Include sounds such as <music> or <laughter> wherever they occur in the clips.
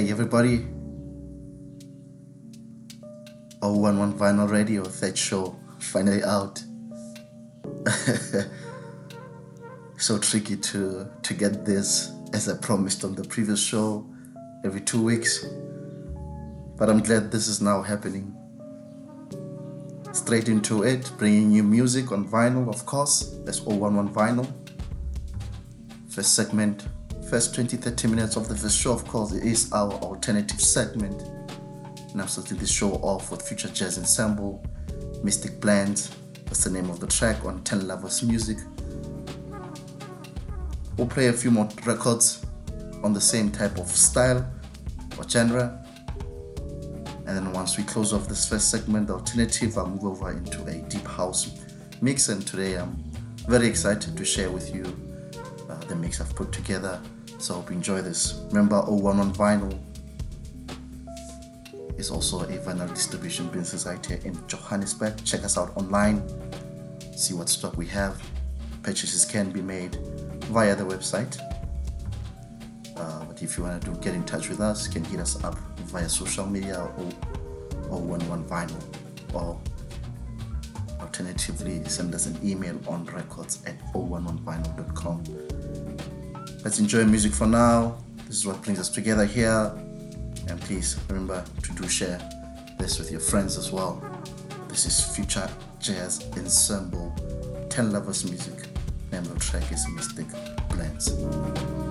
Hey everybody. 011 Vinyl Radio, that show, finally out. <laughs> so tricky to to get this as I promised on the previous show every two weeks. But I'm glad this is now happening. Straight into it, bringing you music on vinyl, of course. That's 011 Vinyl. First segment, first 20 30 minutes of the first show, of course, is our alternative segment. And I'm starting the show off with Future Jazz Ensemble, Mystic Blend, That's the name of the track on 10 Lovers Music. We'll play a few more records on the same type of style or genre. And then once we close off this first segment, the alternative, I'll move over into a deep house mix. And today I'm very excited to share with you uh, the mix I've put together. So I hope you enjoy this. Remember 011 Vinyl is also a vinyl distribution business right here in Johannesburg. Check us out online, see what stock we have. Purchases can be made via the website. Uh, but if you want to get in touch with us, you can hit us up via social media or, or 11 vinyl or alternatively send us an email on records at 011vinyl.com. Let's enjoy music for now. This is what brings us together here. And please remember to do share this with your friends as well. This is Future Jazz Ensemble 10 Lovers Music. Name of track is Mystic Blends.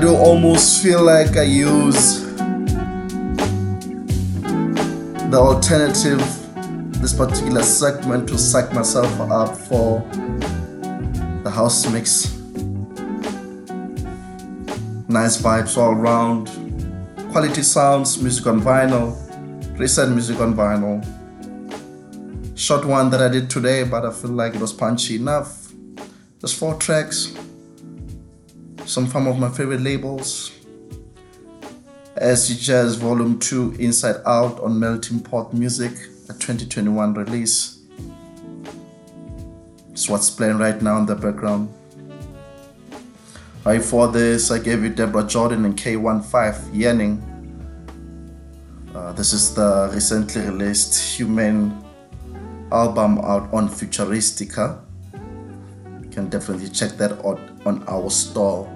I do almost feel like I use the alternative, this particular segment to psych myself up for the house mix. Nice vibes all around. Quality sounds, music on vinyl, recent music on vinyl. Short one that I did today, but I feel like it was punchy enough. Just four tracks. Some from of my favorite labels. SG Jazz Volume 2 Inside Out on Melting Pot Music, a 2021 release. It's what's playing right now in the background. Right for this, I gave you Deborah Jordan and K15 Yearning. Uh, this is the recently released Human album out on Futuristica. You can definitely check that out on our store.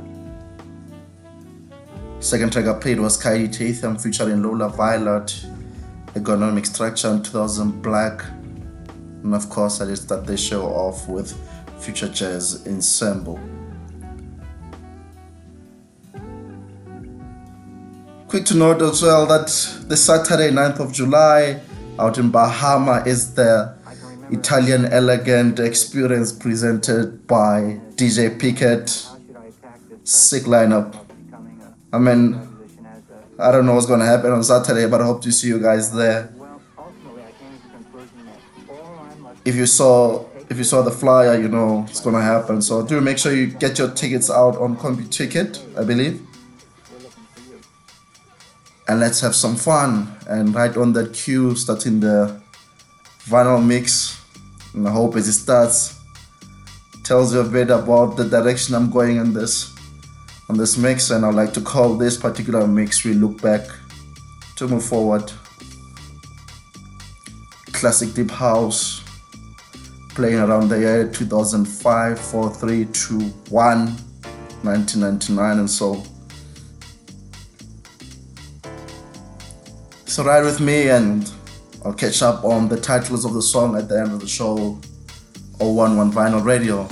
Second track I played was Kaidi Tatham featuring Lola Violet, Economic Structure in 2000 Black. And of course, I just start the show off with Future Jazz Ensemble. Quick to note as well that the Saturday 9th of July out in Bahama is the Italian Elegant Experience presented by DJ Pickett. Sick lineup. I mean, I don't know what's gonna happen on Saturday, but I hope to see you guys there. If you saw if you saw the flyer, you know it's gonna happen. So do make sure you get your tickets out on Computicket, I believe. And let's have some fun. And right on that cue, starting the vinyl mix. And I hope as it starts, tells you a bit about the direction I'm going in this on this mix and I'd like to call this particular mix we look back to move forward. Classic deep house playing around the year 2005 4 3 2 1 1999 and so. So ride with me and I'll catch up on the titles of the song at the end of the show 011 vinyl radio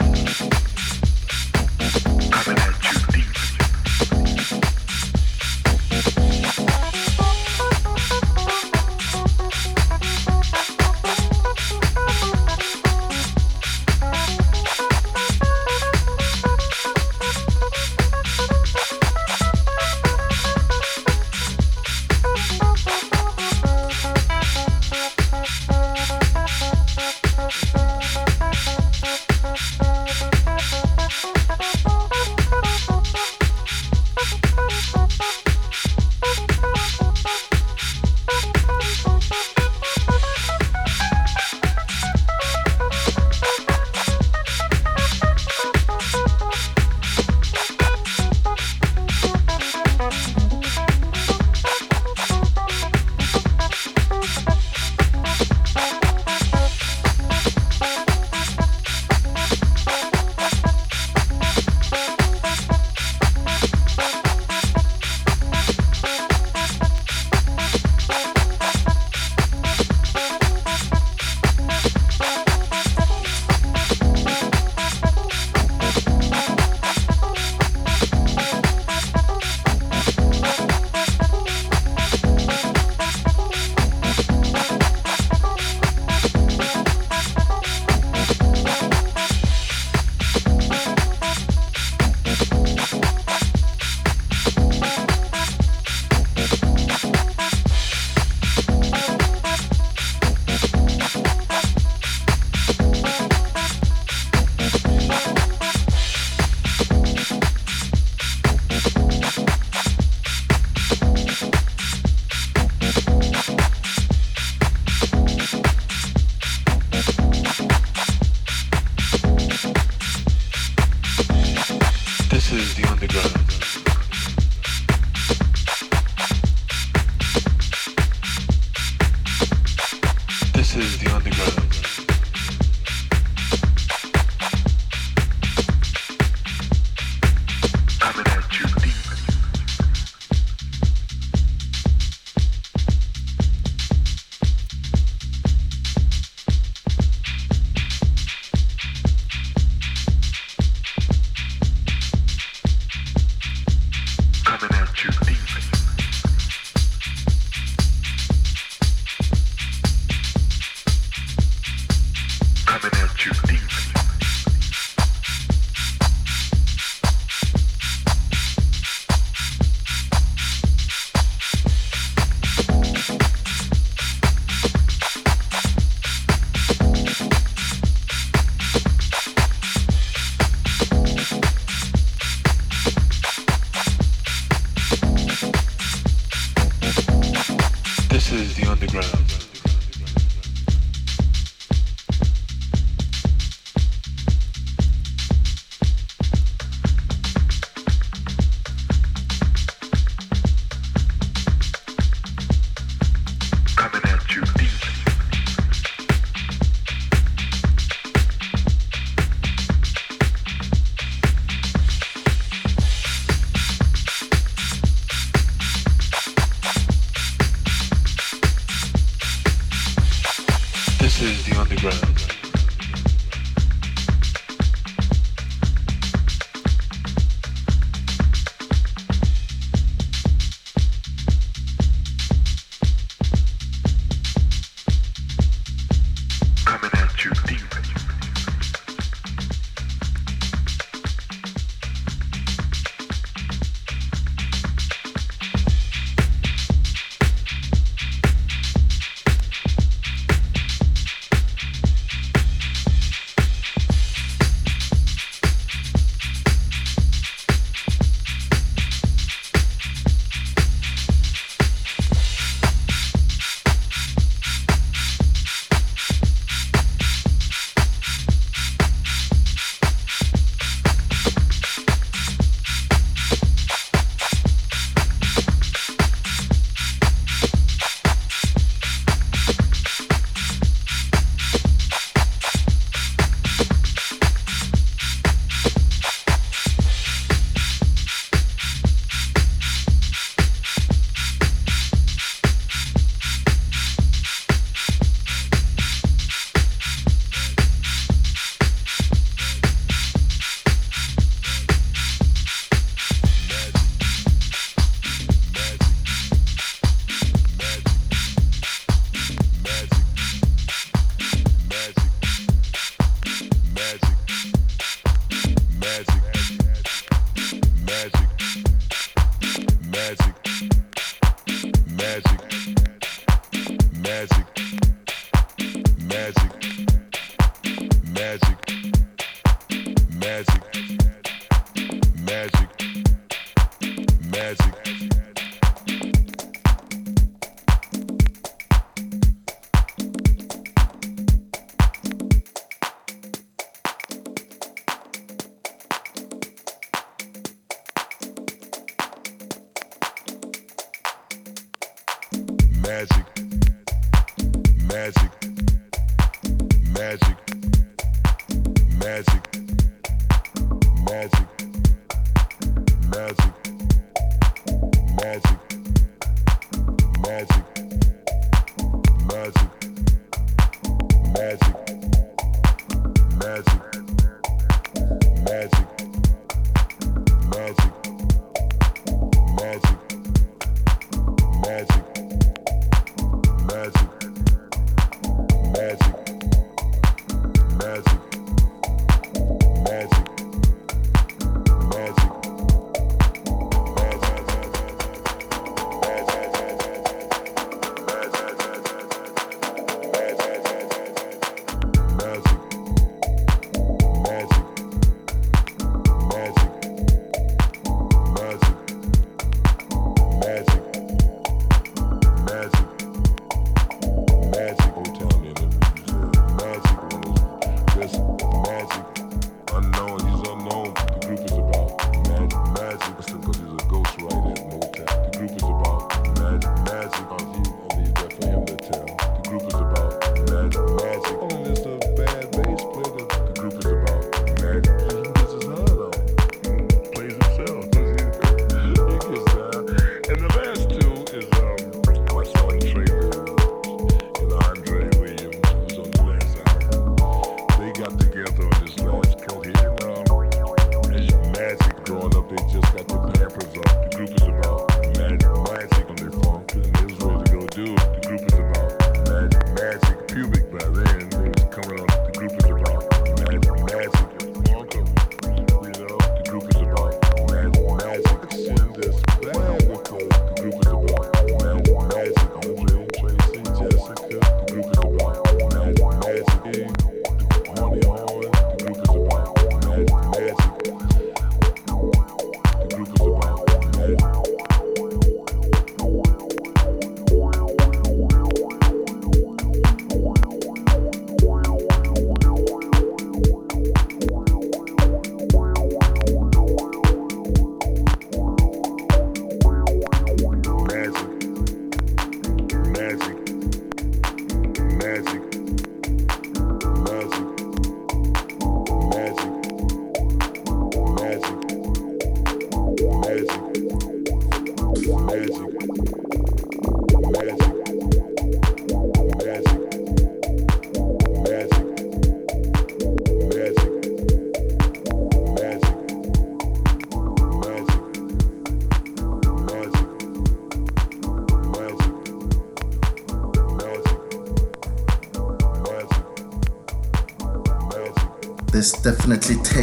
Thank you.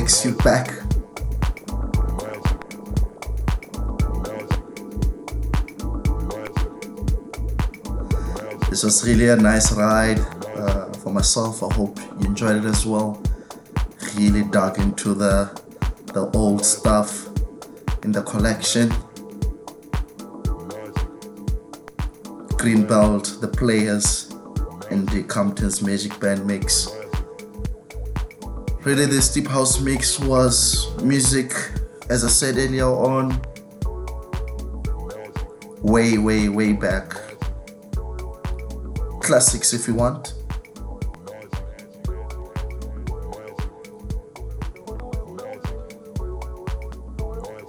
Takes you back. This was really a nice ride uh, for myself. I hope you enjoyed it as well. Really dug into the the old stuff in the collection. Greenbelt, the players, and the Compton's Magic Band mix. Really, this deep house mix was music, as I said earlier on, way, way, way back. Classics, if you want.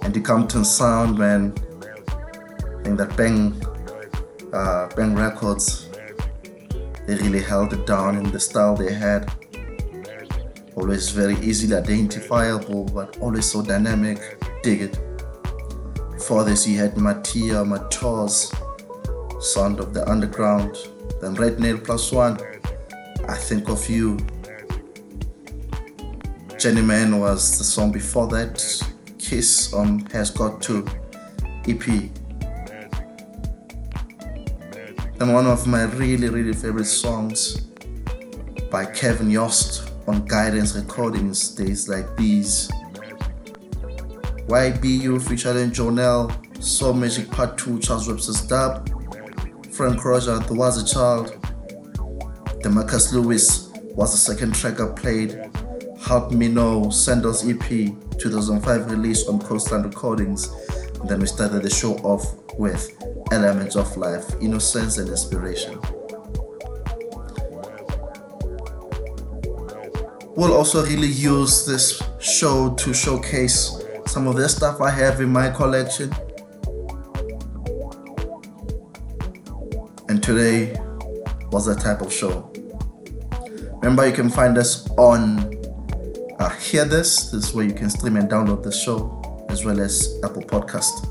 And the Compton sound, man. Think that Bang, uh, Bang Records, they really held it down in the style they had always very easily identifiable but always so dynamic. Dig it. Before this you had matia matos sound of the underground then red nail plus one. I think of you. Jenny man was the song before that. Kiss on has got to ep and one of my really really favorite songs by kevin yost on guidance recordings days like these YBU featuring Jonelle, Soul Magic Part 2, Charles Webster's Dub, Frank Roger, The Was a Child, Demarkus Lewis was the second track I played, Help Me Know, Sandals EP, 2005 release on Coastline Recordings. And then we started the show off with Elements of Life, Innocence and Inspiration. We'll also really use this show to showcase some of the stuff I have in my collection. And today was that type of show. Remember, you can find us on uh, Hear This. This is where you can stream and download the show, as well as Apple Podcast.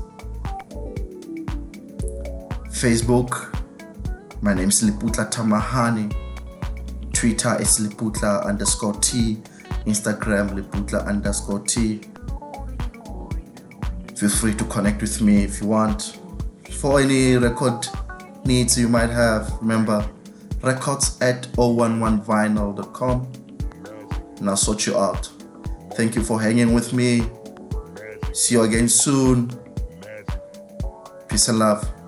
Facebook, my name is Liputla Tamahani. Twitter is Liputla underscore T. Instagram Liputla underscore T. Feel free to connect with me if you want. For any record needs you might have, remember records at 011vinyl.com and I'll sort you out. Thank you for hanging with me. See you again soon. Peace and love.